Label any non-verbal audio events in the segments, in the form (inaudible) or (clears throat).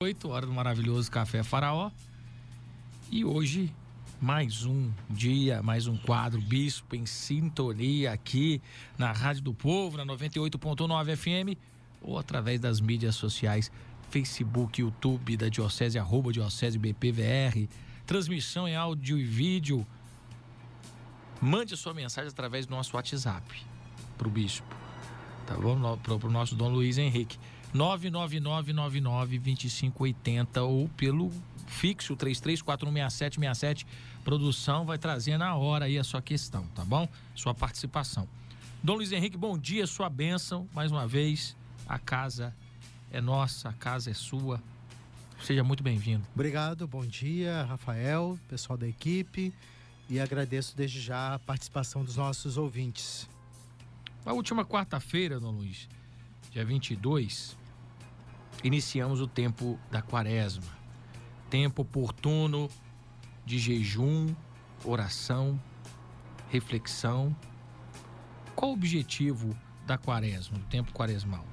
8 horas do maravilhoso Café Faraó. E hoje, mais um dia, mais um quadro Bispo em Sintonia aqui na Rádio do Povo, na 98.9 FM, ou através das mídias sociais, Facebook, YouTube da Diocese, arroba Diocese BPVR, transmissão em áudio e vídeo. Mande a sua mensagem através do nosso WhatsApp para o Bispo, tá bom? Para o nosso Dom Luiz Henrique. 999992580 ou pelo fixo 33416767. Produção vai trazer na hora aí a sua questão, tá bom? Sua participação. Dom Luiz Henrique, bom dia, sua bênção. Mais uma vez, a casa é nossa, a casa é sua. Seja muito bem-vindo. Obrigado, bom dia, Rafael, pessoal da equipe, e agradeço desde já a participação dos nossos ouvintes. A última quarta-feira, Dom Luiz, dia 22, iniciamos o tempo da quaresma. Tempo oportuno de jejum, oração, reflexão. Qual o objetivo da quaresma, do tempo quaresmal?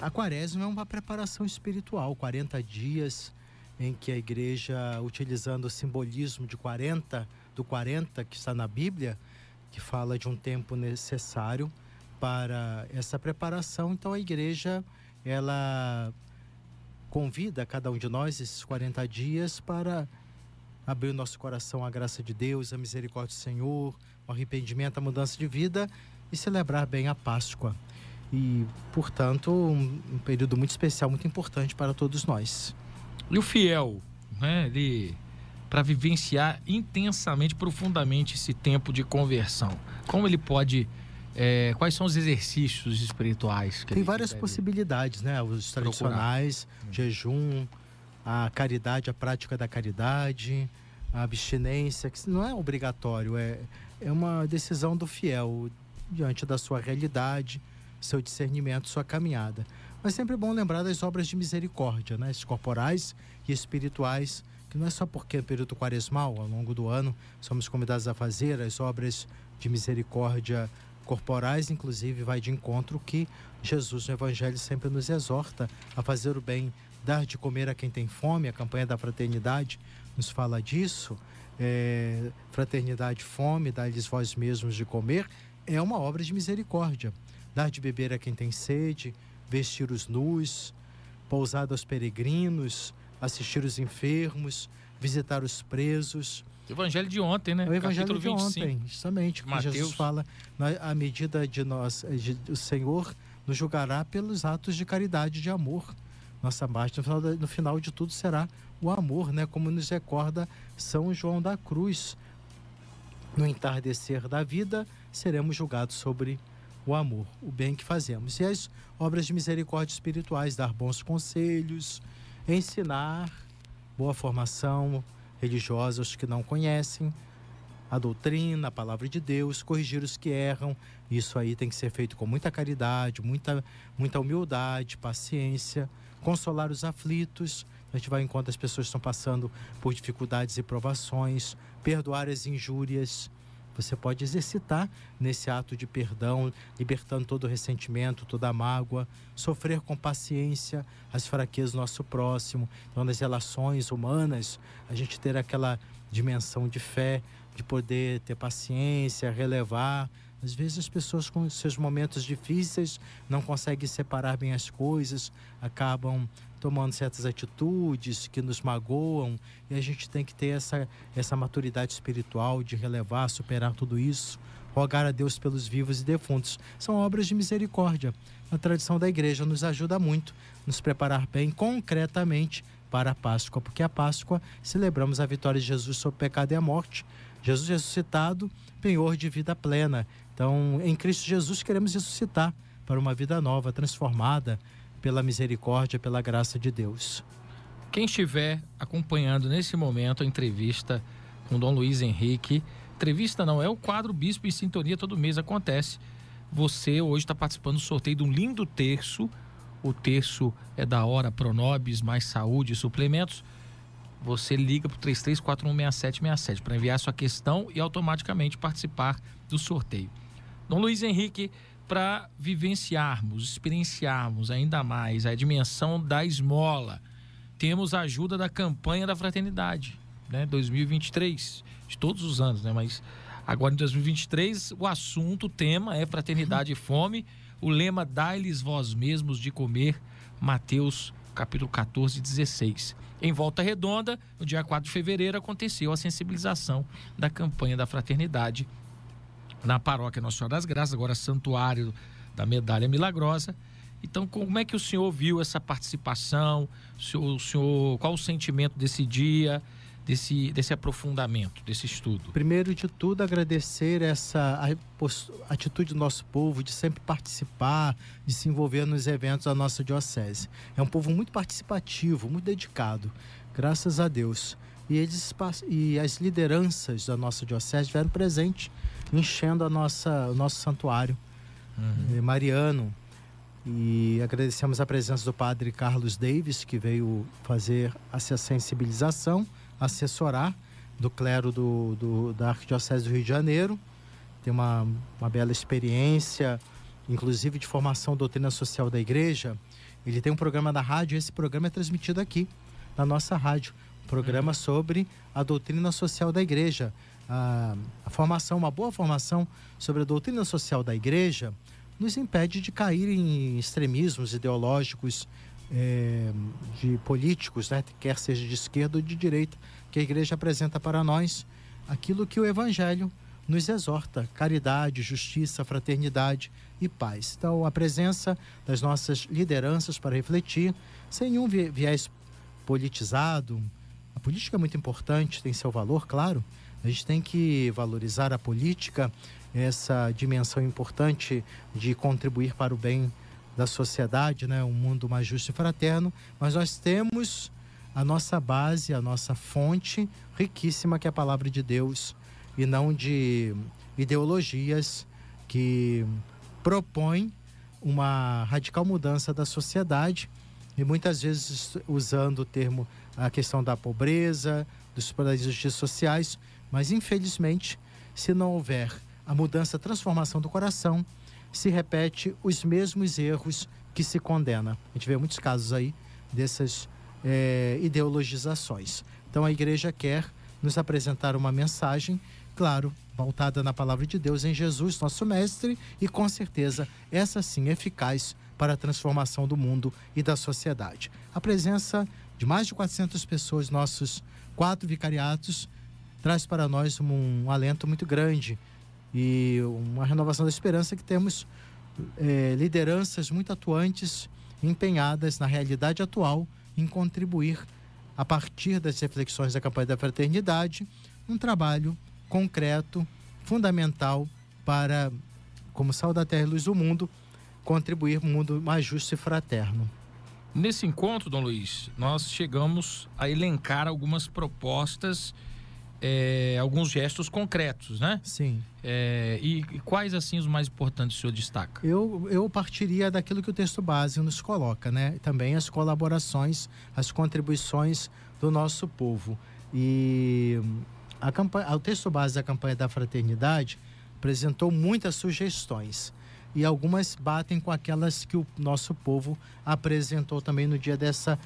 A quaresma é uma preparação espiritual, 40 dias em que a igreja, utilizando o simbolismo de 40, do 40 que está na Bíblia, que fala de um tempo necessário para essa preparação, então a igreja ela convida cada um de nós esses 40 dias para abrir o nosso coração à graça de Deus, à misericórdia do Senhor, ao arrependimento, à mudança de vida e celebrar bem a Páscoa. E, portanto, um, um período muito especial, muito importante para todos nós. E o fiel, né? Ele para vivenciar intensamente, profundamente esse tempo de conversão. Como ele pode é, quais são os exercícios espirituais? Tem várias possibilidades, né? Os tradicionais, procurar. jejum, a caridade, a prática da caridade, a abstinência, que não é obrigatório, é, é uma decisão do fiel diante da sua realidade, seu discernimento, sua caminhada. Mas sempre é bom lembrar das obras de misericórdia, né? As corporais e espirituais, que não é só porque é período quaresmal, ao longo do ano, somos convidados a fazer as obras de misericórdia corporais, inclusive, vai de encontro que Jesus no Evangelho sempre nos exorta a fazer o bem, dar de comer a quem tem fome. A campanha da fraternidade nos fala disso. É, fraternidade, fome, dar-lhes vós mesmos de comer, é uma obra de misericórdia. Dar de beber a quem tem sede, vestir os nus, pousar aos peregrinos, assistir os enfermos, visitar os presos, Evangelho de ontem, né? O Evangelho Capítulo de 25. ontem, justamente. Mateus. Jesus fala, à medida de nós, de, o Senhor nos julgará pelos atos de caridade e de amor. Nossa marcha no final, no final de tudo será o amor, né? Como nos recorda São João da Cruz. No entardecer da vida, seremos julgados sobre o amor, o bem que fazemos. E as obras de misericórdia espirituais, dar bons conselhos, ensinar, boa formação, religiosos que não conhecem a doutrina, a palavra de Deus, corrigir os que erram. Isso aí tem que ser feito com muita caridade, muita, muita humildade, paciência, consolar os aflitos. A gente vai enquanto as pessoas estão passando por dificuldades e provações, perdoar as injúrias você pode exercitar nesse ato de perdão, libertando todo o ressentimento, toda a mágoa, sofrer com paciência as fraquezas do nosso próximo. Então, nas relações humanas, a gente ter aquela dimensão de fé, de poder ter paciência, relevar. Às vezes as pessoas com seus momentos difíceis não conseguem separar bem as coisas, acabam tomando certas atitudes que nos magoam e a gente tem que ter essa, essa maturidade espiritual de relevar, superar tudo isso, rogar a Deus pelos vivos e defuntos. São obras de misericórdia. A tradição da igreja nos ajuda muito nos preparar bem concretamente para a Páscoa, porque a Páscoa celebramos a vitória de Jesus sobre o pecado e a morte. Jesus ressuscitado, penhor de vida plena. Então, em Cristo Jesus queremos ressuscitar para uma vida nova, transformada, pela misericórdia, pela graça de Deus. Quem estiver acompanhando nesse momento a entrevista com Dom Luiz Henrique, entrevista não, é o quadro Bispo em Sintonia, todo mês acontece. Você hoje está participando do sorteio de um lindo terço. O terço é da hora Pronobis, mais saúde e suplementos. Você liga para o 33416767 para enviar sua questão e automaticamente participar do sorteio. Dom Luiz Henrique para vivenciarmos, experienciarmos ainda mais a dimensão da esmola. temos a ajuda da campanha da fraternidade, né? 2023, de todos os anos, né? Mas agora em 2023 o assunto, o tema é fraternidade e fome. O lema dai-lhes vós mesmos de comer, Mateus capítulo 14, 16. Em Volta Redonda, no dia 4 de fevereiro, aconteceu a sensibilização da campanha da fraternidade na paróquia Nossa Senhora das Graças, agora Santuário da Medalha Milagrosa. Então, como é que o senhor viu essa participação? O senhor, o senhor, qual o sentimento desse dia, desse, desse aprofundamento, desse estudo? Primeiro de tudo, agradecer essa atitude do nosso povo de sempre participar, de se envolver nos eventos da nossa diocese. É um povo muito participativo, muito dedicado, graças a Deus. E, eles, e as lideranças da nossa diocese estiveram presentes, enchendo a nossa, o nosso santuário. Uhum. Mariano, e agradecemos a presença do padre Carlos Davis, que veio fazer essa sensibilização, assessorar do clero do, do, da Arquidiocese do Rio de Janeiro. Tem uma, uma bela experiência, inclusive de formação doutrina social da igreja. Ele tem um programa na rádio, esse programa é transmitido aqui, na nossa rádio. Um programa uhum. sobre a doutrina social da igreja. A, a formação, uma boa formação sobre a doutrina social da igreja nos impede de cair em extremismos ideológicos é, de políticos, né? quer seja de esquerda ou de direita, que a igreja apresenta para nós aquilo que o evangelho nos exorta: caridade, justiça, fraternidade e paz. Então, a presença das nossas lideranças para refletir, sem nenhum viés politizado. A política é muito importante, tem seu valor, claro. A gente tem que valorizar a política essa dimensão importante de contribuir para o bem da sociedade, né? um mundo mais justo e fraterno, mas nós temos a nossa base, a nossa fonte riquíssima que é a palavra de Deus e não de ideologias que propõem uma radical mudança da sociedade e muitas vezes usando o termo a questão da pobreza, dos paraísos sociais, mas infelizmente, se não houver a mudança, a transformação do coração, se repete os mesmos erros que se condena. A gente vê muitos casos aí dessas é, ideologizações. Então a igreja quer nos apresentar uma mensagem, claro, voltada na palavra de Deus, em Jesus, nosso mestre, e com certeza essa sim é eficaz para a transformação do mundo e da sociedade. A presença de mais de 400 pessoas, nossos quatro vicariatos, traz para nós um, um alento muito grande e uma renovação da esperança que temos é, lideranças muito atuantes, empenhadas na realidade atual em contribuir a partir das reflexões da campanha da fraternidade, um trabalho concreto, fundamental para, como sal da terra e luz do mundo, contribuir para um mundo mais justo e fraterno. Nesse encontro, Dom Luiz, nós chegamos a elencar algumas propostas é, alguns gestos concretos, né? Sim. É, e, e, quais, assim, os mais importantes o senhor destaca? Eu, eu partiria daquilo que o texto base nos coloca, né? Também as colaborações, as contribuições do nosso povo. E a campanha, o texto base da campanha da fraternidade apresentou muitas sugestões e algumas batem com aquelas que o nosso povo apresentou também no dia dessa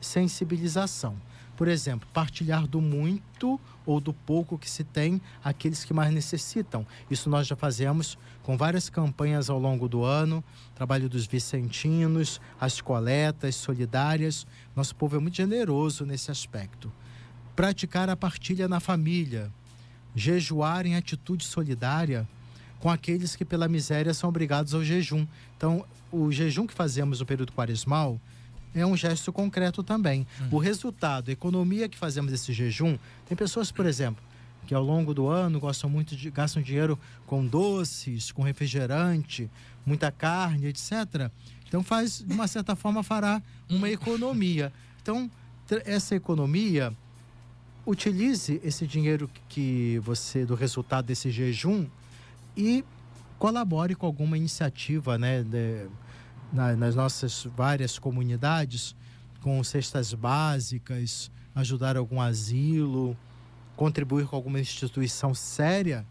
sensibilização. Por exemplo, partilhar do muito ou do pouco que se tem aqueles que mais necessitam. Isso nós já fazemos com várias campanhas ao longo do ano, trabalho dos vicentinos, as coletas solidárias. Nosso povo é muito generoso nesse aspecto. Praticar a partilha na família, jejuar em atitude solidária com aqueles que pela miséria são obrigados ao jejum. Então, o jejum que fazemos no período quaresmal é um gesto concreto também. Uhum. O resultado, a economia que fazemos esse jejum, tem pessoas, por exemplo, que ao longo do ano gostam muito de gastam dinheiro com doces, com refrigerante, muita carne, etc. Então faz, de uma certa forma, fará uma economia. Então, essa economia utilize esse dinheiro que você do resultado desse jejum e colabore com alguma iniciativa, né, de, na, nas nossas várias comunidades com cestas básicas, ajudar algum asilo, contribuir com alguma instituição séria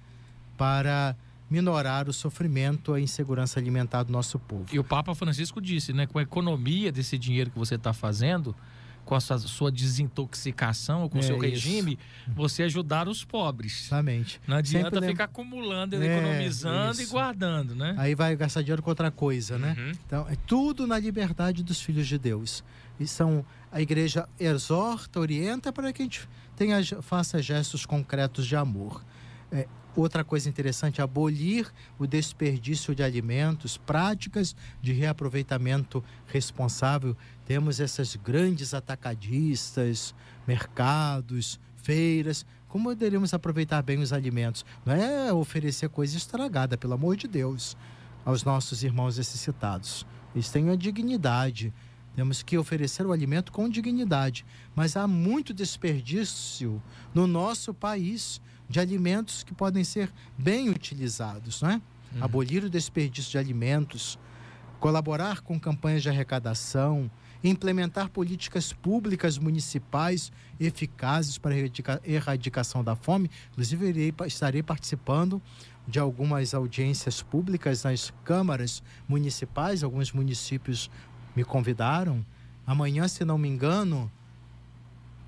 para minorar o sofrimento, a insegurança alimentar do nosso povo. E o Papa Francisco disse, né, com a economia desse dinheiro que você está fazendo, com a sua, sua desintoxicação ou com o é seu regime, você ajudar os pobres. Exatamente. Não adianta ficar acumulando, é, economizando isso. e guardando, né? Aí vai gastar dinheiro com outra coisa, né? Uhum. Então, é tudo na liberdade dos filhos de Deus. E são a igreja exorta, orienta para que a gente tenha, faça gestos concretos de amor. É, outra coisa interessante, abolir o desperdício de alimentos, práticas de reaproveitamento responsável. Temos essas grandes atacadistas, mercados, feiras. Como poderíamos aproveitar bem os alimentos? Não é oferecer coisa estragada, pelo amor de Deus, aos nossos irmãos necessitados. Eles têm a dignidade temos que oferecer o alimento com dignidade. Mas há muito desperdício no nosso país de alimentos que podem ser bem utilizados, não é? Uhum. Abolir o desperdício de alimentos, colaborar com campanhas de arrecadação, implementar políticas públicas municipais eficazes para a erradicação da fome. Inclusive, irei, estarei participando de algumas audiências públicas nas câmaras municipais, alguns municípios me convidaram. Amanhã, se não me engano,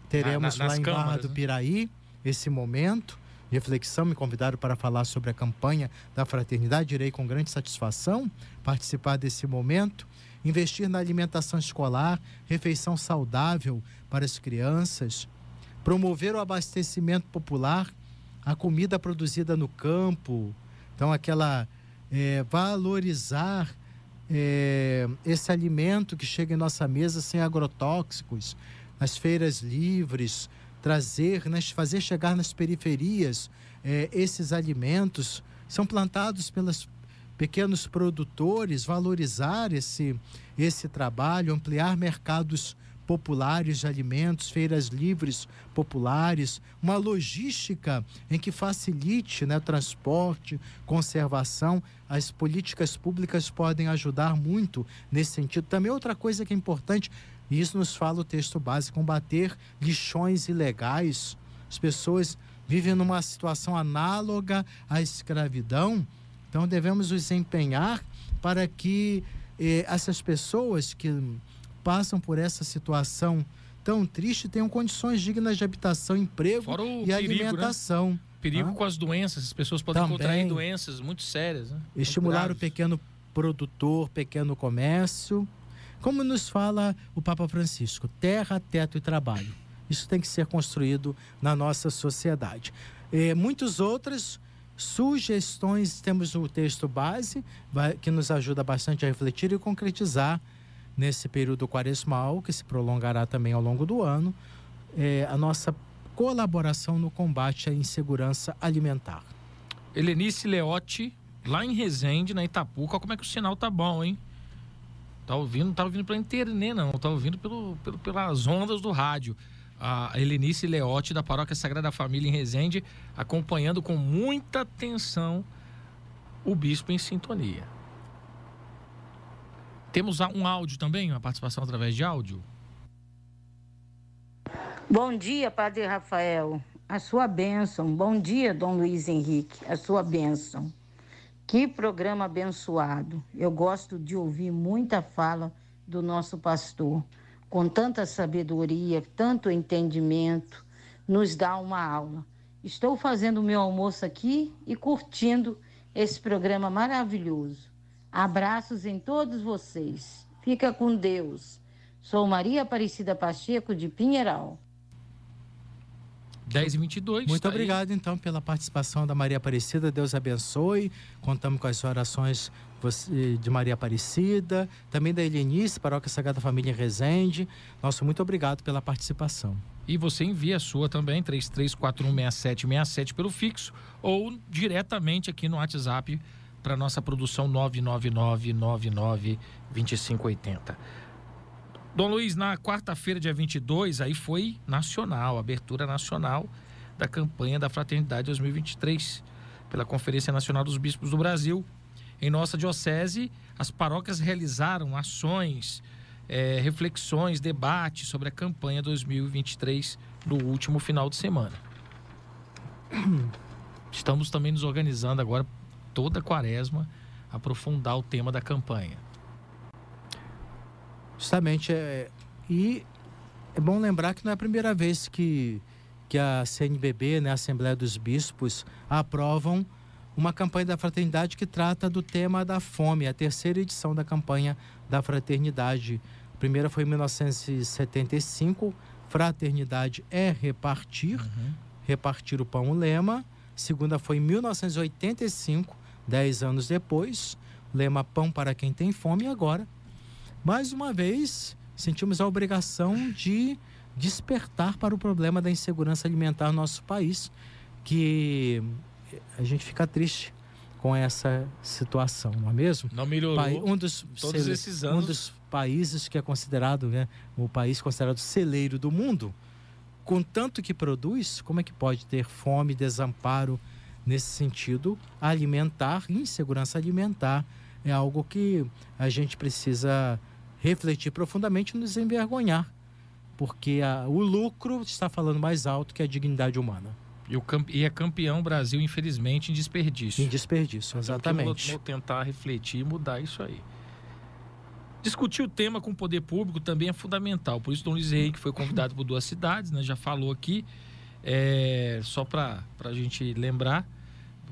teremos na, na, lá em câmaras, Barra do né? Piraí né? esse momento reflexão. Me convidaram para falar sobre a campanha da fraternidade. Irei com grande satisfação participar desse momento. Investir na alimentação escolar, refeição saudável para as crianças, promover o abastecimento popular, a comida produzida no campo. Então, aquela é, valorizar é, esse alimento que chega em nossa mesa sem agrotóxicos, nas feiras livres, trazer, né, fazer chegar nas periferias é, esses alimentos são plantados pelos pequenos produtores, valorizar esse, esse trabalho, ampliar mercados populares de alimentos, feiras livres populares, uma logística em que facilite né, transporte, conservação. As políticas públicas podem ajudar muito nesse sentido. Também outra coisa que é importante, e isso nos fala o texto base, combater lixões ilegais. As pessoas vivem numa situação análoga à escravidão, então devemos nos empenhar para que eh, essas pessoas que passam por essa situação tão triste tenham condições dignas de habitação, emprego e perigo, né? alimentação. Né? Perigo ah? com as doenças, as pessoas podem Também. contrair doenças muito sérias. Né? Estimular o pequeno produtor, pequeno comércio. Como nos fala o Papa Francisco, terra, teto e trabalho. Isso tem que ser construído na nossa sociedade. Muitas outras sugestões, temos o texto base, que nos ajuda bastante a refletir e concretizar nesse período quaresmal, que se prolongará também ao longo do ano, é, a nossa colaboração no combate à insegurança alimentar. Helenice Leotti, lá em Resende, na Itapuca, como é que o sinal tá bom, hein? Tá ouvindo, não tá ouvindo pela internet, não, tá ouvindo pelo, pelo, pelas ondas do rádio. A Helenice Leotti, da Paróquia Sagrada Família em Resende, acompanhando com muita atenção o bispo em sintonia. Temos um áudio também, uma participação através de áudio. Bom dia, Padre Rafael. A sua bênção. Bom dia, Dom Luiz Henrique. A sua bênção. Que programa abençoado. Eu gosto de ouvir muita fala do nosso pastor. Com tanta sabedoria, tanto entendimento, nos dá uma aula. Estou fazendo o meu almoço aqui e curtindo esse programa maravilhoso. Abraços em todos vocês. Fica com Deus. Sou Maria Aparecida Pacheco, de Pinheiral. 10 e 22. Muito tá obrigado, aí. então, pela participação da Maria Aparecida. Deus abençoe. Contamos com as orações de Maria Aparecida, também da Helenice, Paróquia Sagrada Família em Resende. Nosso muito obrigado pela participação. E você envia a sua também, 33416767 pelo fixo ou diretamente aqui no WhatsApp para nossa produção 999992580. Dom Luiz, na quarta-feira, dia 22, aí foi nacional, abertura nacional da campanha da Fraternidade 2023 pela Conferência Nacional dos Bispos do Brasil. Em nossa diocese, as paróquias realizaram ações, é, reflexões, debates sobre a campanha 2023 no último final de semana. (clears throat) Estamos também nos organizando agora toda a quaresma aprofundar o tema da campanha. Justamente, é, e É bom lembrar que não é a primeira vez que, que a CNBB, né, a Assembleia dos Bispos, aprovam uma campanha da fraternidade que trata do tema da fome, a terceira edição da campanha da fraternidade. A primeira foi em 1975, Fraternidade é repartir, uhum. repartir o pão, o lema. A segunda foi em 1985, dez anos depois, lema Pão para quem tem fome. E agora, mais uma vez, sentimos a obrigação de despertar para o problema da insegurança alimentar no nosso país, que a gente fica triste com essa situação, não é mesmo? Não melhorou. Um dos, todos esses anos. Um dos países que é considerado, né, o país considerado celeiro do mundo, com tanto que produz, como é que pode ter fome, desamparo nesse sentido? Alimentar, insegurança alimentar é algo que a gente precisa refletir profundamente e nos envergonhar, porque a, o lucro está falando mais alto que a dignidade humana. E, o, e é campeão Brasil, infelizmente, em desperdício. Em desperdício, exatamente. Vou, vou tentar refletir e mudar isso aí. Discutir o tema com o poder público também é fundamental. Por isso, Dom Luiz Henrique foi convidado por duas cidades, né? já falou aqui. É, só para a gente lembrar,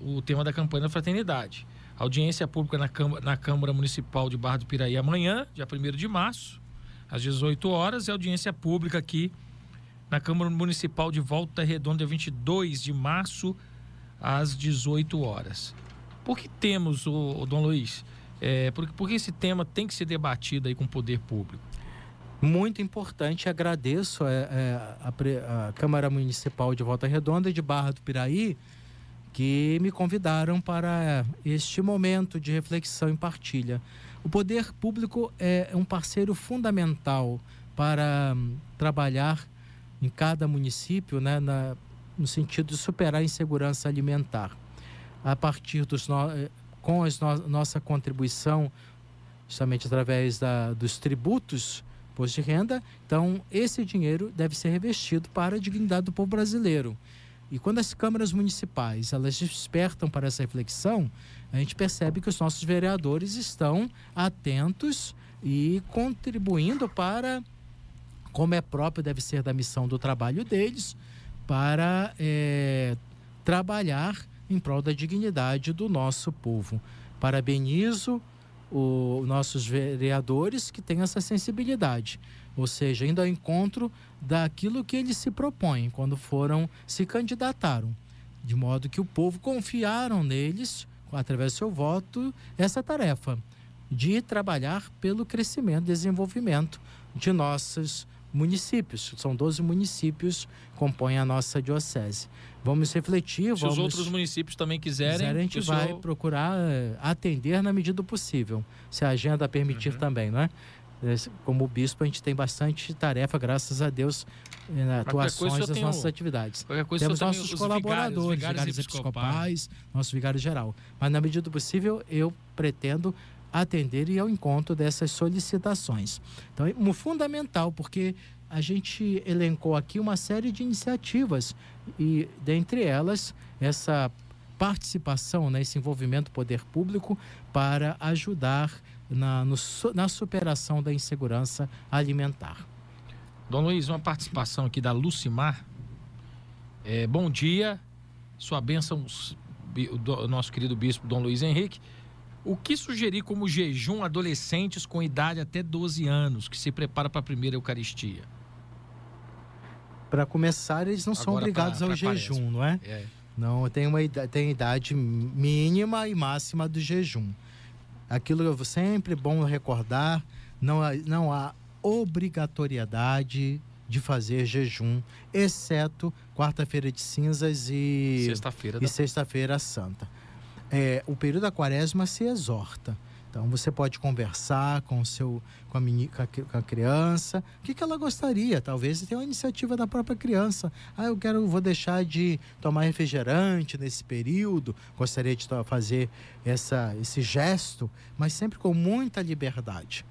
o tema da campanha da fraternidade. Audiência pública na Câmara, na Câmara Municipal de Barra do Piraí amanhã, dia 1 de março, às 18 horas, e audiência pública aqui na Câmara Municipal de Volta Redonda, dia 22 de março, às 18 horas. Por que temos, o, o Dom Luiz, é, por, por que esse tema tem que ser debatido aí com o poder público? Muito importante, agradeço é, é, a, a, Câmara Municipal de Volta Redonda de Barra do Piraí, que me convidaram para este momento de reflexão e partilha. O poder público é um parceiro fundamental para hum, trabalhar em cada município, né, na, no sentido de superar a insegurança alimentar. A partir dos no, eh, com a no, nossa contribuição, justamente através da, dos tributos imposto de renda, então esse dinheiro deve ser revestido para a dignidade do povo brasileiro. E quando as câmaras municipais elas despertam para essa reflexão, a gente percebe que os nossos vereadores estão atentos e contribuindo para como é próprio, deve ser da missão do trabalho deles, para é, trabalhar em prol da dignidade do nosso povo. Parabenizo os nossos vereadores que têm essa sensibilidade, ou seja, indo ao encontro daquilo que eles se propõem quando foram se candidataram, de modo que o povo confiaram neles, através do seu voto, essa tarefa de trabalhar pelo crescimento desenvolvimento de nossas municípios. São 12 municípios que compõem a nossa diocese. Vamos refletir. Se vamos, os outros municípios também quiserem, quiserem a gente vai senhor... procurar eh, atender na medida do possível, se a agenda permitir uhum. também, não é? Como bispo, a gente tem bastante tarefa, graças a Deus, eh, atuações das nossas atividades. Temos nossos colaboradores, vigários, vigários episcopais, nosso vigário geral. Mas, na medida do possível, eu pretendo atender e ao encontro dessas solicitações. Então, é fundamental, porque a gente elencou aqui uma série de iniciativas e, dentre elas, essa participação, né, esse envolvimento do poder público para ajudar na, no, na superação da insegurança alimentar. Dom Luiz, uma participação aqui da Lucimar. É, bom dia, sua bênção, o nosso querido bispo Dom Luiz Henrique. O que sugerir como jejum adolescentes com idade até 12 anos que se preparam para a primeira Eucaristia? Para começar, eles não Agora, são obrigados pra, ao pra jejum, parece. não é? é? Não, tem uma tem idade mínima e máxima do jejum. Aquilo é sempre bom recordar, não há, não há obrigatoriedade de fazer jejum, exceto quarta-feira de cinzas e sexta-feira da... sexta-feira santa é, o período da quaresma se exorta. Então você pode conversar com, o seu, com, a, meni, com, a, com a criança, o que, que ela gostaria. Talvez tenha uma iniciativa da própria criança. Ah, eu quero, vou deixar de tomar refrigerante nesse período, gostaria de fazer essa, esse gesto, mas sempre com muita liberdade,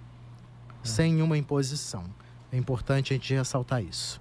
é. sem nenhuma imposição. É importante a gente ressaltar isso.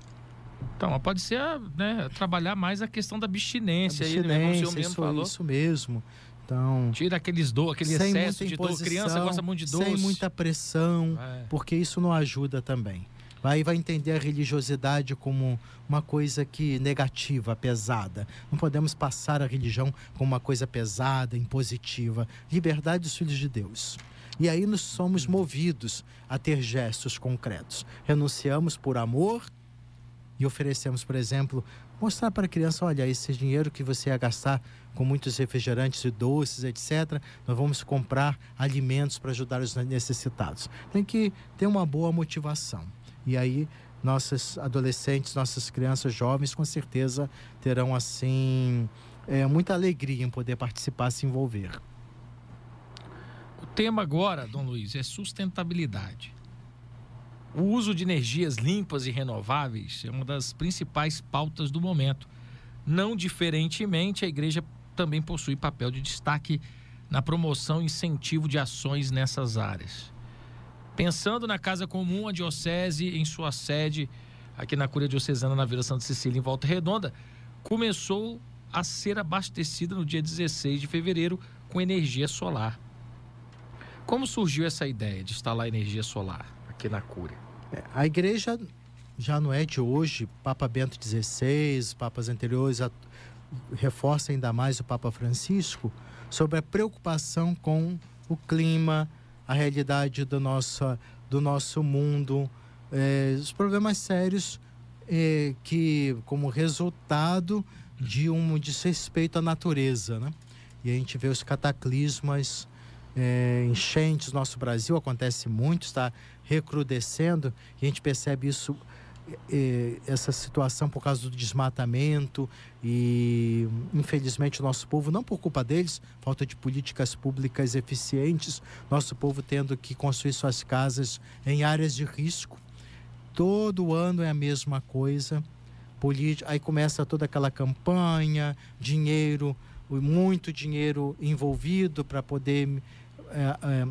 Então, pode ser né, trabalhar mais a questão da abstinência, abstinência aí, né, isso, falou. Isso mesmo. Então, Tira aqueles do, aquele excesso de dor. Criança gosta muito de doce. Sem muita pressão, é. porque isso não ajuda também. Aí vai entender a religiosidade como uma coisa que negativa, pesada. Não podemos passar a religião como uma coisa pesada, impositiva. Liberdade dos filhos de Deus. E aí nos somos movidos a ter gestos concretos. Renunciamos por amor e oferecemos, por exemplo, mostrar para a criança, olha, esse dinheiro que você ia gastar com muitos refrigerantes e doces, etc., nós vamos comprar alimentos para ajudar os necessitados. Tem que ter uma boa motivação. E aí nossos adolescentes, nossas crianças jovens, com certeza terão assim é, muita alegria em poder participar, se envolver. O tema agora, Dom Luiz, é sustentabilidade. O uso de energias limpas e renováveis é uma das principais pautas do momento. Não diferentemente, a igreja também possui papel de destaque na promoção e incentivo de ações nessas áreas. Pensando na Casa Comum, a Diocese, em sua sede, aqui na Cúria Diocesana, na Vila Santa Cecília, em Volta Redonda, começou a ser abastecida no dia 16 de fevereiro com energia solar. Como surgiu essa ideia de instalar energia solar aqui na Cúria? É, a igreja já não é de hoje, Papa Bento XVI, papas anteriores a, reforça ainda mais o Papa Francisco sobre a preocupação com o clima, a realidade do nosso, do nosso mundo, é, os problemas sérios é, que, como resultado de um desrespeito à natureza. Né? E a gente vê os cataclismas, é, enchentes no nosso Brasil, acontece muito, está recrudescendo, e a gente percebe isso essa situação por causa do desmatamento e infelizmente o nosso povo não por culpa deles falta de políticas públicas eficientes nosso povo tendo que construir suas casas em áreas de risco. Todo ano é a mesma coisa. Aí começa toda aquela campanha dinheiro muito dinheiro envolvido para poder é, é,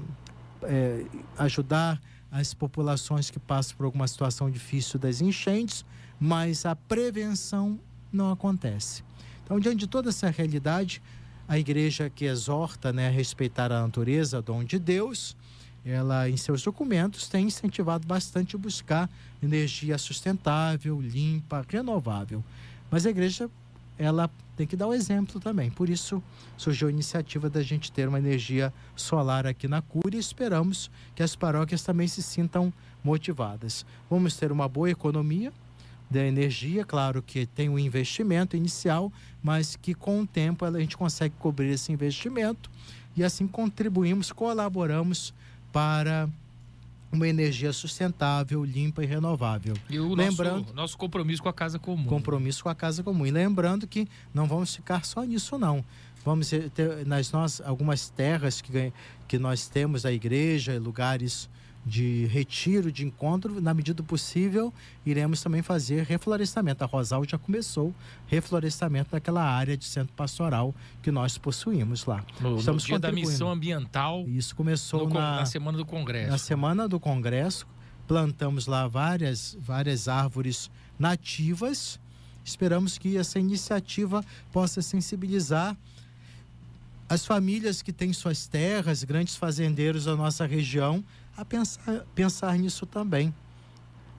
é, ajudar as populações que passam por alguma situação difícil das enchentes, mas a prevenção não acontece. Então, diante de toda essa realidade, a igreja que exorta né, a respeitar a natureza, dom de Deus, ela em seus documentos tem incentivado bastante buscar energia sustentável, limpa, renovável. Mas a igreja ela tem que dar o exemplo também. Por isso surgiu a iniciativa da gente ter uma energia solar aqui na Cura e esperamos que as paróquias também se sintam motivadas. Vamos ter uma boa economia da energia, claro que tem um investimento inicial, mas que com o tempo a gente consegue cobrir esse investimento e assim contribuímos, colaboramos para uma energia sustentável, limpa e renovável. E o lembrando, nosso, nosso compromisso com a casa comum. Compromisso com a casa comum. E lembrando que não vamos ficar só nisso, não. Vamos ter nas nossas algumas terras que, que nós temos, a igreja, lugares de retiro, de encontro, na medida do possível, iremos também fazer reflorestamento. A Rosal já começou reflorestamento daquela área de centro pastoral que nós possuímos lá. No, Estamos no dia da missão ambiental. Isso começou no, na, na semana do Congresso. Na semana do Congresso, plantamos lá várias, várias árvores nativas. Esperamos que essa iniciativa possa sensibilizar as famílias que têm suas terras, grandes fazendeiros da nossa região, a pensar, pensar nisso também.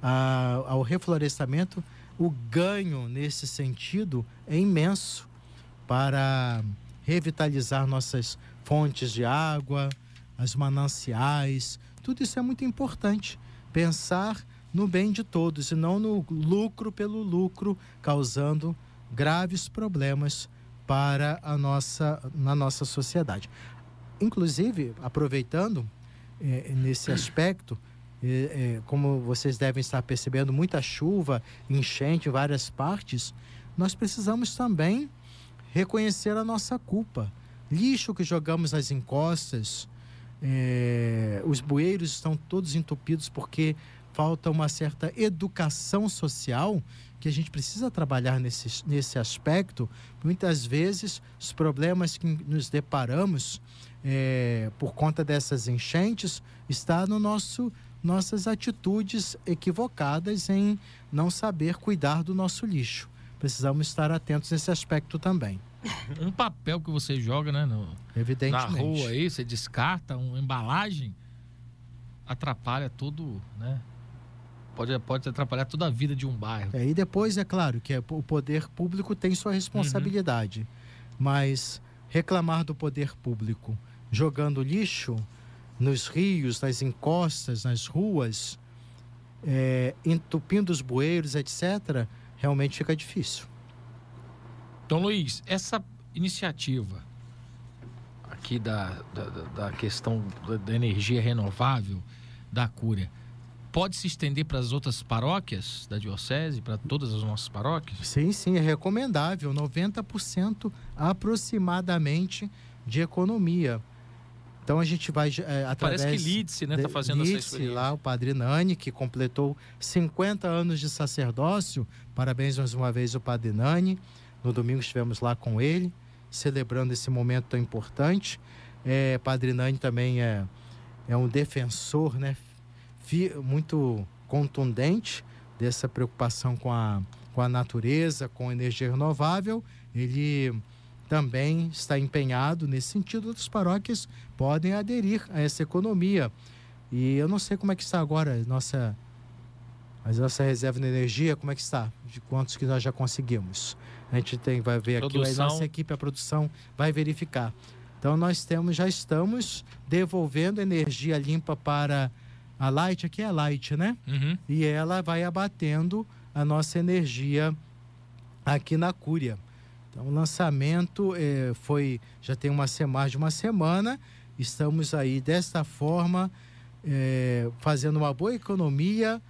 Ah, ao reflorestamento, o ganho nesse sentido é imenso para revitalizar nossas fontes de água, as mananciais, tudo isso é muito importante. Pensar no bem de todos e não no lucro pelo lucro, causando graves problemas para a nossa, na nossa sociedade. Inclusive, aproveitando, é, nesse aspecto. É, é, como vocês devem estar percebendo, muita chuva, enchente em várias partes, nós precisamos também reconhecer a nossa culpa. Lixo que jogamos nas encostas, é, os bueiros estão todos entupidos porque falta uma certa educação social que a gente precisa trabalhar nesse, nesse aspecto. Muitas vezes, os problemas que nos deparamos é, por conta dessas enchentes está no nosso nossas atitudes equivocadas em não saber cuidar do nosso lixo. Precisamos estar atentos nesse aspecto também. Um papel que você joga, né? No, Evidentemente. Na rua aí, você descarta uma embalagem, atrapalha todo, né? pode, pode atrapalhar toda a vida de um bairro. É, e depois, é claro, que é, o poder público tem sua responsabilidade. Uhum. Mas reclamar do poder público jogando lixo nos rios, nas encostas, nas ruas, é, entupindo os bueiros, etc., realmente fica difícil. Dom Luiz, essa iniciativa aqui da, da, da questão da energia renovável da Cúria pode se estender para as outras paróquias da Diocese, para todas as nossas paróquias? Sim, sim, é recomendável. 90% aproximadamente de economia. Então a gente vai é, através Parece que Lídice, né, está fazendo Lídice, essa experiência. lá o Padre Nani, que completou 50 anos de sacerdócio. Parabéns mais uma vez ao Padre Nani. No domingo estivemos lá com ele, celebrando esse momento tão importante. É, Padre Nani também é, é um defensor, né, muito contundente dessa preocupação com a, com a natureza, com a energia renovável. Ele também está empenhado nesse sentido. Outras paróquias podem aderir a essa economia. E eu não sei como é que está agora a nossa, a nossa reserva de energia, como é que está, de quantos que nós já conseguimos. A gente tem, vai ver produção. aqui, a nossa equipe, a produção, vai verificar. Então nós temos, já estamos devolvendo energia limpa para a Light, aqui é a Light, né? Uhum. E ela vai abatendo a nossa energia aqui na Cúria. Então, o lançamento é, foi já tem uma mais de uma semana. Estamos aí desta forma é, fazendo uma boa economia,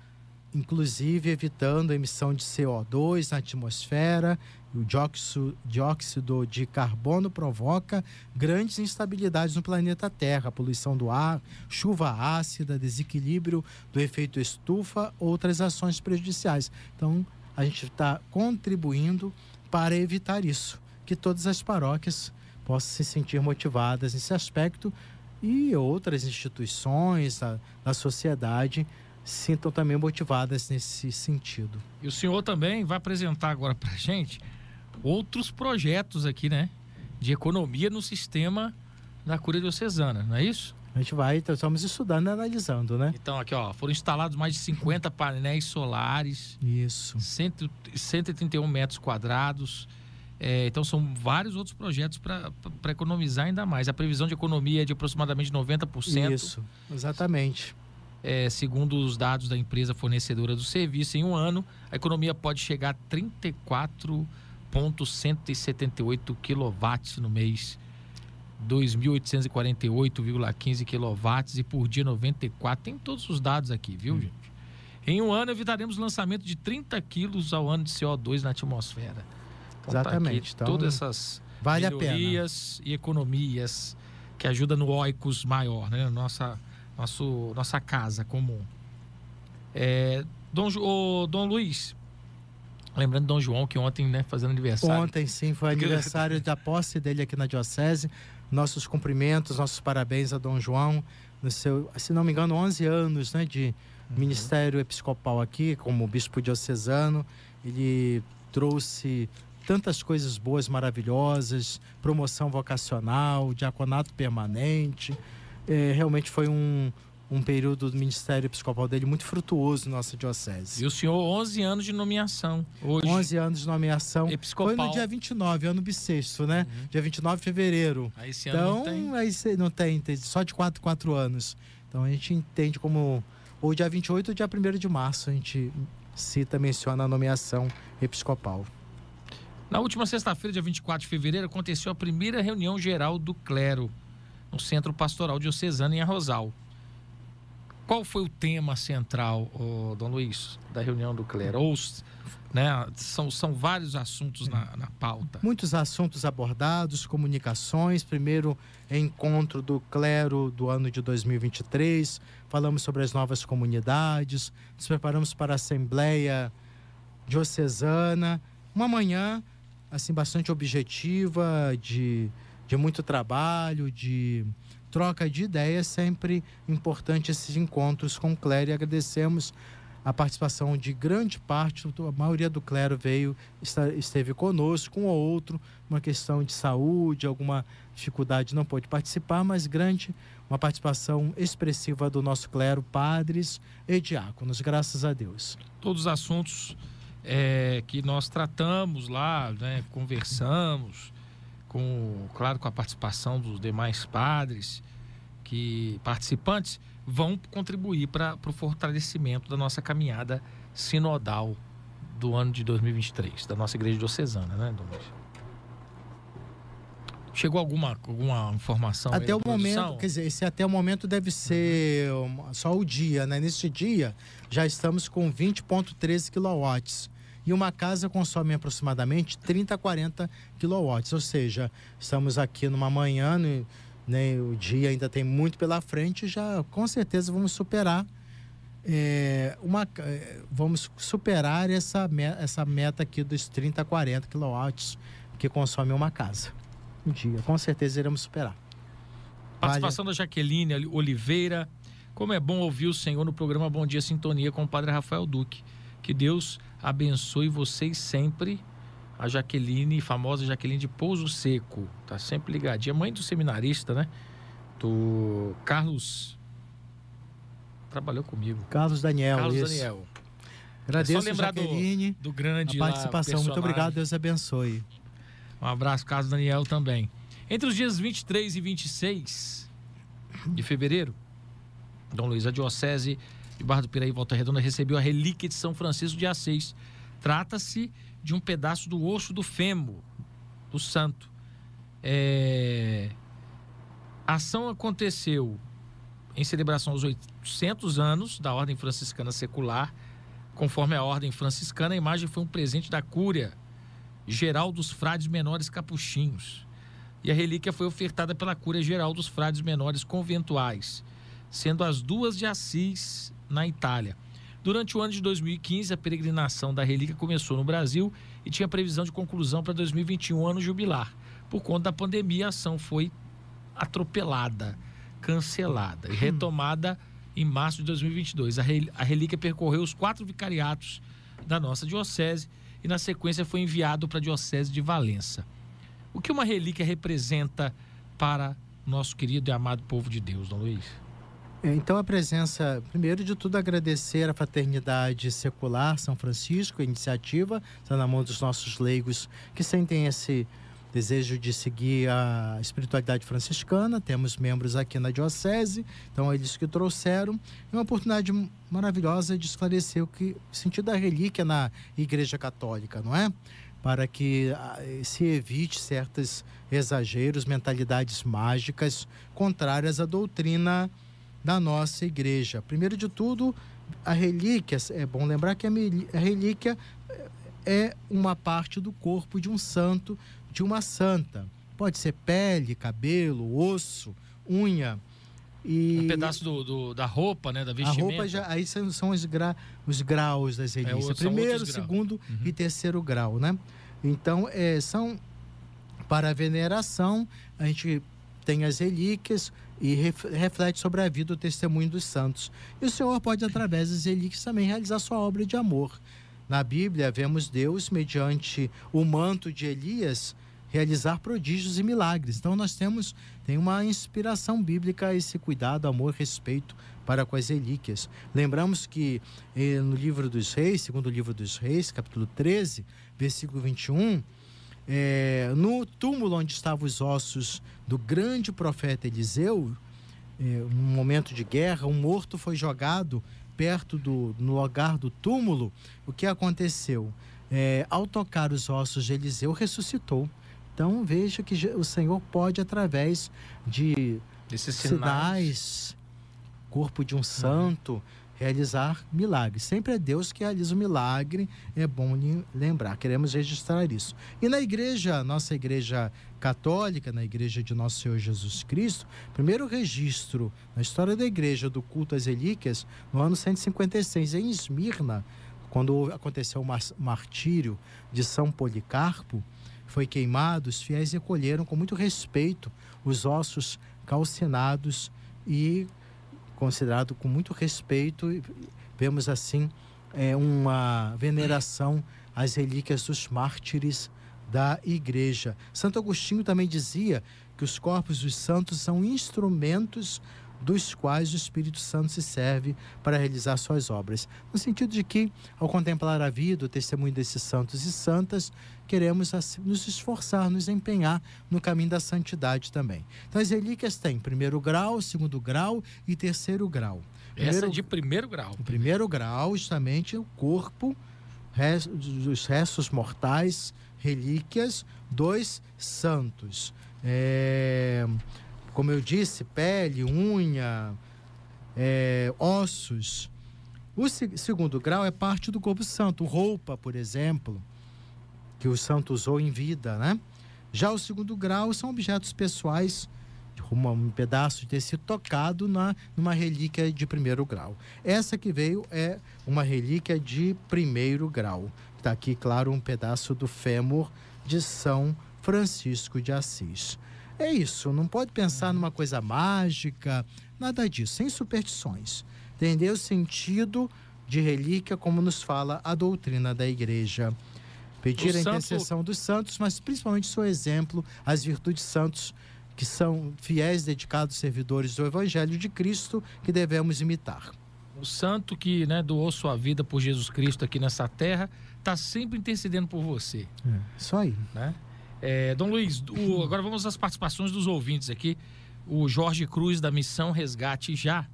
inclusive evitando a emissão de CO2 na atmosfera. O dióxido, dióxido de carbono provoca grandes instabilidades no planeta Terra, poluição do ar, chuva ácida, desequilíbrio do efeito estufa, outras ações prejudiciais. Então, a gente está contribuindo para evitar isso, que todas as paróquias possam se sentir motivadas nesse aspecto e outras instituições da, da sociedade sintam também motivadas nesse sentido. E o senhor também vai apresentar agora para gente outros projetos aqui, né, de economia no sistema da cura diocesana, não é isso? A gente vai, então, estamos estudando e analisando, né? Então, aqui, ó, foram instalados mais de 50 painéis solares. Isso. 100, 131 metros quadrados. É, então, são vários outros projetos para economizar ainda mais. A previsão de economia é de aproximadamente 90%. Isso, exatamente. É, segundo os dados da empresa fornecedora do serviço, em um ano, a economia pode chegar a 34,178 quilowatts no mês 2.848,15 kW e por dia 94. Tem todos os dados aqui, viu, hum. gente? Em um ano evitaremos o lançamento de 30 quilos ao ano de CO2 na atmosfera. Então, Exatamente. Tá então, todas essas vale melhorias e economias que ajudam no oicos maior, né? Nossa, nosso, nossa casa comum. É, Dom, oh, Dom Luiz, Lembrando Dom João, que ontem, né, fazendo aniversário. Ontem, sim, foi (laughs) aniversário da posse dele aqui na Diocese nossos cumprimentos, nossos parabéns a Dom João, no seu, se não me engano, 11 anos né, de uhum. ministério episcopal aqui, como bispo diocesano. Ele trouxe tantas coisas boas, maravilhosas, promoção vocacional, diaconato permanente. É, realmente foi um, um período do ministério episcopal dele muito frutuoso na nossa diocese. E o senhor, 11 anos de nomeação. Hoje, 11 anos de nomeação. Episcopal. Foi no dia 29, ano bissexto, né? Uhum. Dia 29 de fevereiro. Aí esse ano então, não tem? Aí não tem, tem, só de 4, 4 anos. Então a gente entende como. Ou dia 28 ou dia 1 de março a gente cita, menciona a nomeação episcopal. Na última sexta-feira, dia 24 de fevereiro, aconteceu a primeira reunião geral do clero no Centro Pastoral Diocesano em Arrozal. Qual foi o tema central, oh, Dom Luiz, da reunião do clero? Ou, né, são, são vários assuntos na, na pauta. Muitos assuntos abordados, comunicações. Primeiro, encontro do clero do ano de 2023. Falamos sobre as novas comunidades. Nos preparamos para a Assembleia Diocesana. Uma manhã, assim, bastante objetiva, de, de muito trabalho, de troca de ideias, sempre importante esses encontros com o clero e agradecemos a participação de grande parte, a maioria do clero veio, esteve conosco, um ou outro, uma questão de saúde, alguma dificuldade não pôde participar, mas grande, uma participação expressiva do nosso clero, padres e diáconos, graças a Deus. Todos os assuntos é, que nós tratamos lá, né, conversamos, com, claro, com a participação dos demais padres, que participantes, vão contribuir para o fortalecimento da nossa caminhada sinodal do ano de 2023, da nossa igreja diocesana, né, Domingo? Chegou alguma, alguma informação? Até o momento, quer dizer, esse até o momento deve ser só o dia, né? Neste dia já estamos com 20,13 kW. E uma casa consome aproximadamente 30 a 40 kW. Ou seja, estamos aqui numa manhã, né, o dia ainda tem muito pela frente, já com certeza vamos superar é, uma, é, vamos superar essa, essa meta aqui dos 30 a 40 kW que consome uma casa. Um dia, com certeza iremos superar. Participação vale. da Jaqueline Oliveira. Como é bom ouvir o Senhor no programa Bom Dia Sintonia com o Padre Rafael Duque. Que Deus abençoe vocês sempre a Jaqueline, famosa Jaqueline de Pouso Seco. Tá sempre ligadinha. Mãe do seminarista, né? Do Carlos. Trabalhou comigo. Carlos Daniel. Carlos isso. Daniel. Agradeço, é só lembrar Jaqueline, do, do grande a participação. Lá, Muito obrigado, Deus abençoe. Um abraço, Carlos Daniel também. Entre os dias 23 e 26 de fevereiro, Dom Luiz, a Diocese de Barra do Piraí, Volta Redonda, recebeu a relíquia de São Francisco de Assis. Trata-se de um pedaço do osso do fêmur do santo. É... A ação aconteceu em celebração aos 800 anos da Ordem Franciscana Secular. Conforme a Ordem Franciscana, a imagem foi um presente da Cúria Geral dos Frades Menores Capuchinhos. E a relíquia foi ofertada pela Cúria Geral dos Frades Menores Conventuais, sendo as duas de Assis, na Itália. Durante o ano de 2015, a peregrinação da relíquia começou no Brasil e tinha previsão de conclusão para 2021, ano jubilar. Por conta da pandemia, a ação foi atropelada, cancelada e hum. retomada em março de 2022. A relíquia percorreu os quatro vicariatos da nossa diocese e, na sequência, foi enviado para a diocese de Valença. O que uma relíquia representa para nosso querido e amado povo de Deus, Dom Luiz? Então, a presença, primeiro de tudo, agradecer a Fraternidade Secular São Francisco, a iniciativa, está na mão dos nossos leigos que sentem esse desejo de seguir a espiritualidade franciscana. Temos membros aqui na Diocese, então eles que trouxeram. É uma oportunidade maravilhosa de esclarecer o, que, o sentido da relíquia na Igreja Católica, não é? Para que ah, se evite certos exageros, mentalidades mágicas contrárias à doutrina da nossa igreja. Primeiro de tudo, a relíquia, é bom lembrar que a relíquia é uma parte do corpo de um santo, de uma santa. Pode ser pele, cabelo, osso, unha. E um pedaço do, do, da roupa, né, da vestimenta. A roupa já, aí são, são os, gra, os graus das é, relíquias. É, Primeiro, segundo uhum. e terceiro grau, né? Então, é, são para a veneração, a gente tem as relíquias, e reflete sobre a vida o testemunho dos santos. E o Senhor pode, através das relíquias, também realizar sua obra de amor. Na Bíblia, vemos Deus, mediante o manto de Elias, realizar prodígios e milagres. Então, nós temos tem uma inspiração bíblica esse cuidado, amor, respeito para com as relíquias. Lembramos que eh, no livro dos Reis, segundo o livro dos Reis, capítulo 13, versículo 21, é, no túmulo onde estavam os ossos do grande profeta Eliseu, é, num momento de guerra, um morto foi jogado perto do no lugar do túmulo. O que aconteceu? É, ao tocar os ossos de Eliseu, ressuscitou. Então veja que o Senhor pode, através de Desses sinais, sinais corpo de um santo, realizar milagres. Sempre é Deus que realiza o milagre, é bom lembrar, queremos registrar isso. E na igreja, nossa igreja católica, na igreja de Nosso Senhor Jesus Cristo, primeiro registro na história da igreja do culto às relíquias, no ano 156, em Esmirna, quando aconteceu o martírio de São Policarpo, foi queimado, os fiéis recolheram com muito respeito os ossos calcinados e considerado com muito respeito. Vemos assim é, uma veneração às relíquias dos mártires da igreja. Santo Agostinho também dizia que os corpos dos santos são instrumentos dos quais o Espírito Santo se serve para realizar suas obras. No sentido de que, ao contemplar a vida, o testemunho desses santos e santas, queremos nos esforçar, nos empenhar no caminho da santidade também. Então, as relíquias têm primeiro grau, segundo grau e terceiro grau. Primeiro, Essa é de primeiro grau. O primeiro grau, justamente, o corpo, os restos mortais, relíquias dos santos. É, como eu disse, pele, unha, é, ossos. O segundo grau é parte do corpo santo, roupa, por exemplo, que o santo usou em vida, né? Já o segundo grau são objetos pessoais, um pedaço de tecido tocado na, numa relíquia de primeiro grau. Essa que veio é uma relíquia de primeiro grau. Está aqui, claro, um pedaço do fêmur de São Francisco de Assis. É isso, não pode pensar numa coisa mágica, nada disso, sem superstições. Entender o sentido de relíquia, como nos fala a doutrina da igreja. Pedir o a intercessão santo... dos santos, mas principalmente seu exemplo, as virtudes santos, que são fiéis, dedicados servidores do Evangelho de Cristo, que devemos imitar. O santo que né, doou sua vida por Jesus Cristo aqui nessa terra, está sempre intercedendo por você. É, isso aí. Né? É, Dom Luiz, o, agora vamos às participações dos ouvintes aqui. O Jorge Cruz, da Missão Resgate Já.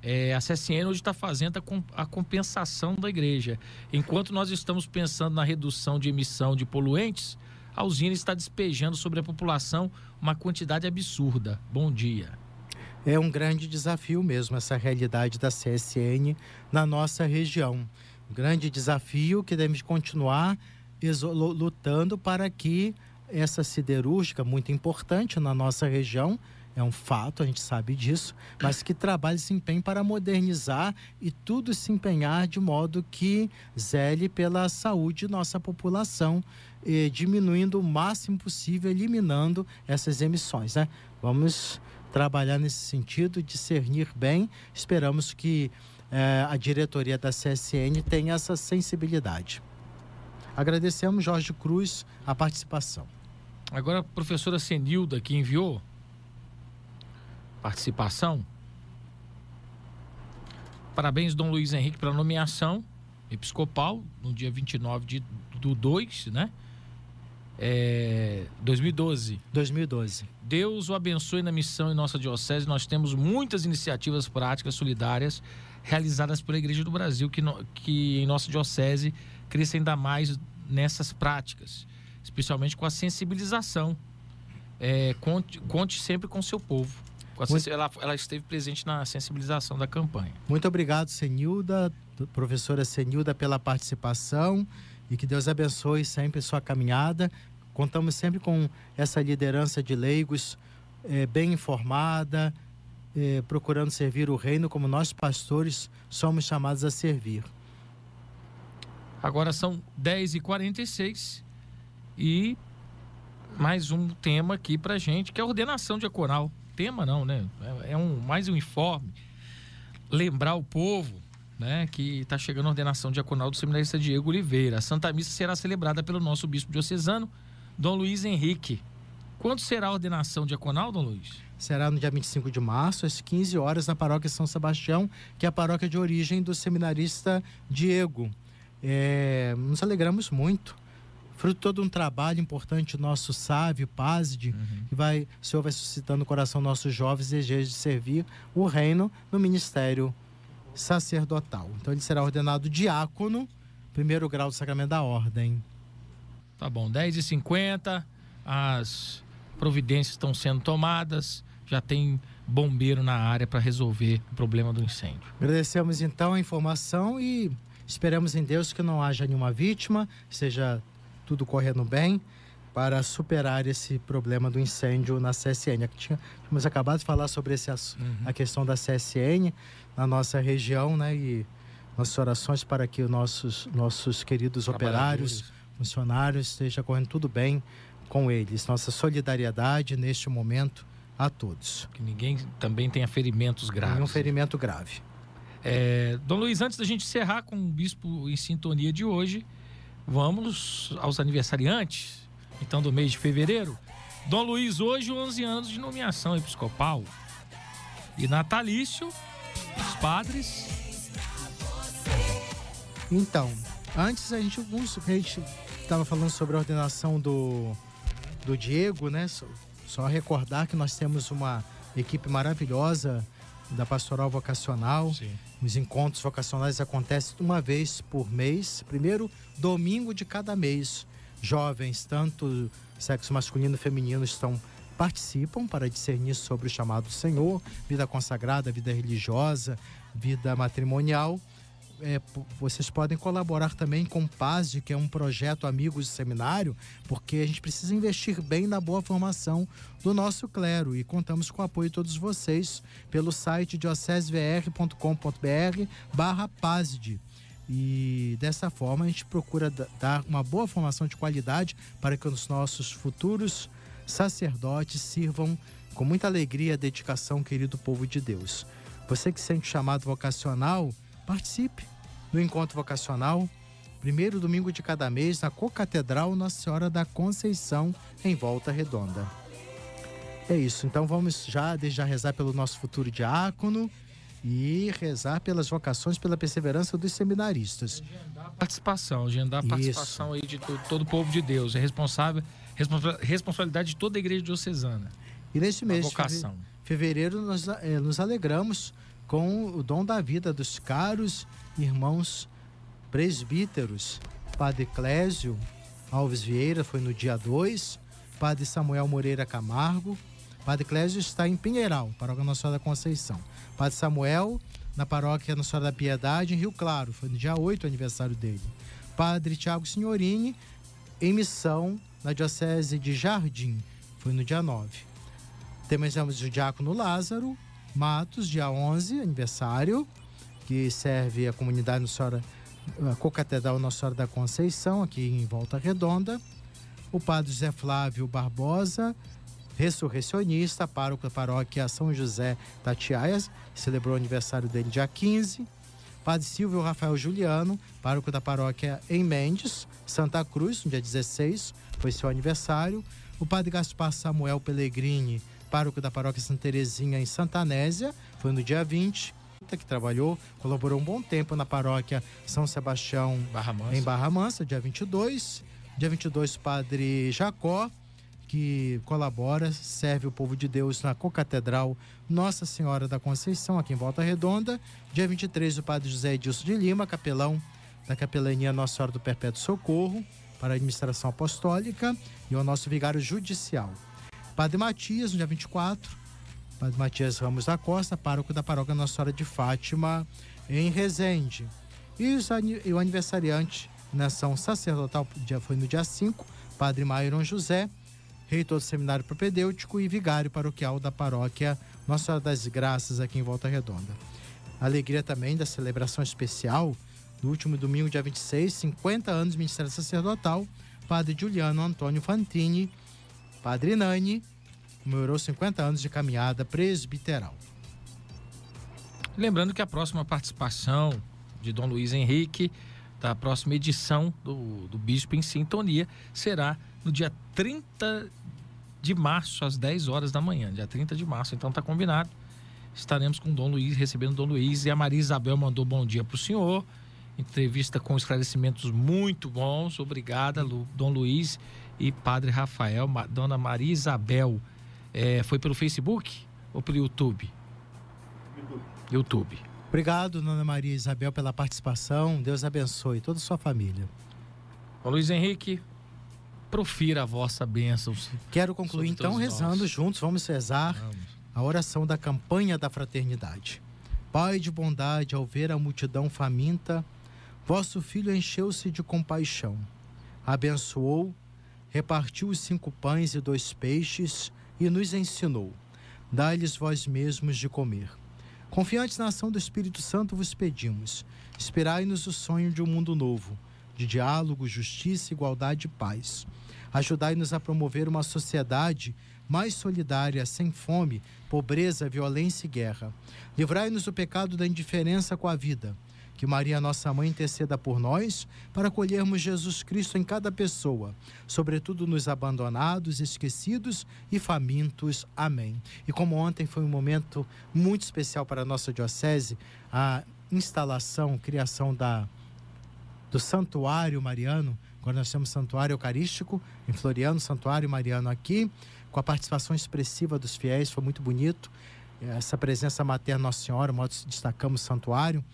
É, a CSN hoje está fazendo a, a, compensação da igreja. Enquanto nós estamos pensando na redução de emissão de poluentes, a usina está despejando sobre a população uma quantidade absurda. Bom dia. É um grande desafio mesmo essa realidade da CSN na nossa região. Um grande desafio que devemos continuar lutando para que essa siderúrgica, muito importante na nossa região, é um fato, a gente sabe disso, mas que trabalhe se empenhe para modernizar e tudo se empenhar de modo que zele pela saúde de nossa população, diminuindo o máximo possível, eliminando essas emissões. Né? Vamos trabalhar nesse sentido, discernir bem. Esperamos que eh, a diretoria da CSN tenha essa sensibilidade. Agradecemos, Jorge Cruz, a participação. Agora, a professora Senilda, que enviou participação. Parabéns, Dom Luiz Henrique, pela nomeação episcopal no dia 29 de, do 2, né? É, 2012. 2012. Deus o abençoe na missão em nossa diocese. Nós temos muitas iniciativas práticas solidárias realizadas pela Igreja do Brasil que, no, que em nossa diocese cresça ainda mais nessas práticas, especialmente com a sensibilização. É, conte, conte sempre com seu povo. Muito... Ela, ela, esteve presente na sensibilização da campanha. Muito obrigado, Senilda, professora Senilda, pela participação e que Deus abençoe sempre sua caminhada. Contamos sempre com essa liderança de leigos é, bem informada, é, procurando servir o reino como nós pastores somos chamados a servir. Agora são 10h46 e mais um tema aqui pra gente, que é a ordenação diaconal. Tema não, né? É, é um, mais um informe. Lembrar o povo né, que está chegando a ordenação diaconal do seminarista Diego Oliveira. A Santa Missa será celebrada pelo nosso bispo diocesano, Dom Luiz Henrique. Quando será a ordenação diaconal, Dom Luiz? Será no dia 25 de março, às 15 horas, na paróquia São Sebastião, que é a paróquia de origem do seminarista Diego. É, nos alegramos muito. Fruto de todo um trabalho importante nosso sábio, Pazde, uhum. que vai, o Senhor vai suscitando no coração nossos jovens desejos de servir o reino no ministério sacerdotal. Então ele será ordenado diácono, primeiro grau do sacramento da ordem. Tá bom, 10h50, as providências estão sendo tomadas, já tem bombeiro na área para resolver o problema do incêndio. Agradecemos então a informação e Esperamos em Deus que não haja nenhuma vítima, seja tudo correndo bem para superar esse problema do incêndio na CSN. Tínhamos acabado de falar sobre esse, uhum. a questão da CSN na nossa região, né? E nossas orações para que os nossos, nossos queridos operários, funcionários, esteja correndo tudo bem com eles. Nossa solidariedade neste momento a todos. Que ninguém também tenha ferimentos graves. Nenhum ferimento grave. É, Dom Luiz, antes da gente encerrar com o Bispo em Sintonia de hoje, vamos aos aniversariantes, então, do mês de fevereiro. Dom Luiz, hoje 11 anos de nomeação episcopal. E natalício, os padres. Então, antes a gente, a gente estava falando sobre a ordenação do, do Diego, né? Só, só recordar que nós temos uma equipe maravilhosa da Pastoral Vocacional. Sim. Os encontros vocacionais acontecem uma vez por mês, primeiro domingo de cada mês. Jovens, tanto sexo masculino e feminino, estão participam para discernir sobre o chamado do Senhor, vida consagrada, vida religiosa, vida matrimonial é, vocês podem colaborar também com o PASD, que é um projeto Amigos de Seminário, porque a gente precisa investir bem na boa formação do nosso clero e contamos com o apoio de todos vocês pelo site diocesevr.com.br barra PASD. E dessa forma a gente procura dar uma boa formação de qualidade para que os nossos futuros sacerdotes sirvam com muita alegria e dedicação, querido povo de Deus. Você que sente chamado vocacional, Participe do encontro vocacional, primeiro domingo de cada mês, na Co-Catedral Nossa Senhora da Conceição, em Volta Redonda. É isso, então vamos já, já rezar pelo nosso futuro diácono e rezar pelas vocações, pela perseverança dos seminaristas. Participação, agendar a participação aí de todo, todo, o povo de Deus. É responsável, responsabilidade de toda a igreja diocesana. E neste mês de fevereiro nós é, nos alegramos com o dom da vida dos caros irmãos presbíteros. Padre Clésio Alves Vieira foi no dia 2, Padre Samuel Moreira Camargo. Padre Clésio está em Pinheiral, paróquia Nossa Senhora da Conceição. Padre Samuel, na paróquia Nossa Senhora da Piedade, em Rio Claro, foi no dia 8 o aniversário dele. Padre Tiago Signorini, em missão na Diocese de Jardim, foi no dia 9. Temos o Diácono Lázaro, Matos, dia 11, aniversário, que serve a comunidade Nossa Senhora, a Cocatedral Nossa Senhora da Conceição, aqui em Volta Redonda. O padre José Flávio Barbosa, ressurrecionista, pároco da paróquia São José Tatiaias, celebrou o aniversário dele dia 15. Padre Silvio Rafael Juliano, pároco da paróquia em Mendes, Santa Cruz, no dia 16, foi seu aniversário. O padre Gaspar Samuel Pellegrini, pároco da paróquia Santa Terezinha em Santa Anésia, foi no dia 20 que trabalhou, colaborou um bom tempo na paróquia São Sebastião Barra em Barra Mansa, dia 22. Dia 22, Padre Jacó, que colabora, serve o povo de Deus na Cocatedral Nossa Senhora da Conceição, aqui em Volta Redonda. Dia 23, o Padre José Edilson de Lima, capelão da Capelania Nossa Senhora do Perpétuo Socorro, para a administração apostólica, e o nosso vigário judicial. Padre Matias, no dia 24, Padre Matias Ramos da Costa, pároco da paróquia Nossa Senhora de Fátima, em Resende. E, o aniversariante nação sacerdotal foi no dia 5, Padre Mairon José, reitor do Seminário Propedêutico e vigário paroquial da paróquia Nossa Senhora das Graças, aqui em Volta Redonda. Alegria também da celebração especial do último domingo, dia 26, 50 anos do Ministério Sacerdotal, Padre Juliano Antônio Fantini, Padre Nani comemorou 50 anos de caminhada presbiteral. Lembrando que a próxima participação de Dom Luiz Henrique, da próxima edição do, do Bispo em Sintonia, será no dia 30 de março, às 10 horas da manhã. Dia 30 de março, então está combinado. Estaremos com Dom Luiz, recebendo Dom Luiz. E a Maria Isabel mandou bom dia para o senhor. Entrevista com esclarecimentos muito bons. Obrigada, Dom Luiz e Padre Rafael, Dona Maria Isabel. É, foi pelo Facebook ou pelo YouTube? YouTube. YouTube. Obrigado, Dona Maria Isabel, pela participação. Deus abençoe toda a sua família. Ô Luiz Henrique, profira a vossa bênção. Quero concluir então rezando nós. juntos. Vamos rezar Vamos. a oração da campanha da fraternidade. Pai de bondade, ao ver a multidão faminta, vosso filho encheu-se de compaixão. Abençoou repartiu os cinco pães e dois peixes e nos ensinou: Dai-lhes vós mesmos de comer. Confiantes na ação do Espírito Santo, vos pedimos: inspirai-nos o sonho de um mundo novo, de diálogo, justiça, igualdade e paz. Ajudai-nos a promover uma sociedade mais solidária, sem fome, pobreza, violência e guerra. Livrai-nos do pecado da indiferença com a vida. Que Maria, nossa mãe, interceda por nós para acolhermos Jesus Cristo em cada pessoa, sobretudo nos abandonados, esquecidos e famintos. Amém. E como ontem foi um momento muito especial para a nossa diocese, a instalação, criação da do Santuário Mariano, agora nós temos Santuário Eucarístico em Floriano, Santuário Mariano aqui, com a participação expressiva dos fiéis, foi muito bonito. Essa presença materna Nossa Senhora, modo destacamos o santuário.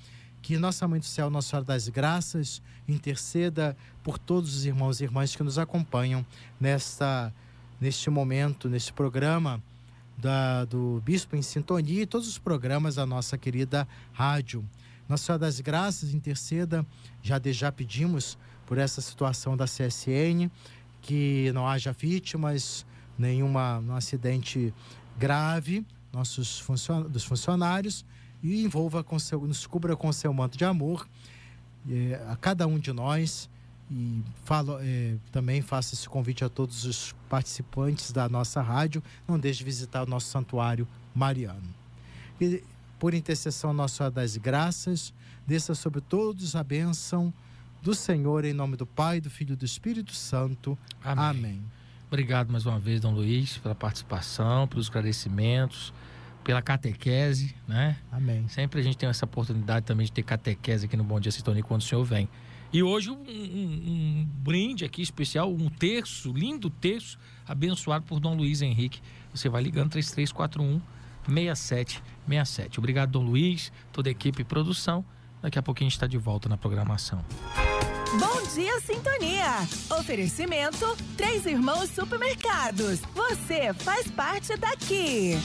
Que Nossa Mãe do Céu, Nossa Senhora das Graças, interceda por todos os irmãos e irmãs que nos acompanham nesta, neste momento, neste programa da, do Bispo em Sintonia e todos os programas da nossa querida rádio. Nossa Senhora das Graças, interceda, já de já pedimos por essa situação da CSN, que não haja vítimas, nenhuma um acidente grave nossos dos funcionários e envolva com seu, nos cubra com seu manto de amor é, a cada um de nós e falo, é, também faço esse convite a todos os participantes da nossa rádio, não deixe de visitar o nosso santuário mariano. E, por intercessão Nossa Senhora das Graças, desça sobre todos a bênção do Senhor, em nome do Pai, do Filho e do Espírito Santo. Amém. Amém. Obrigado mais uma vez, Dom Luiz, pela participação, pelos esclarecimentos pela catequese, né? Amém. Sempre a gente tem essa oportunidade também de ter catequese aqui no Bom Dia Sintonia quando o senhor vem. E hoje um, um, um, brinde aqui especial, um terço, lindo terço, abençoado por Dom Luiz Henrique. Você vai ligando 3341 6767. Obrigado, Dom Luiz, toda a equipe e produção. Daqui a pouquinho a gente está de volta na programação. Bom dia, Sintonia! Oferecimento: Três Irmãos Supermercados. Você faz parte daqui.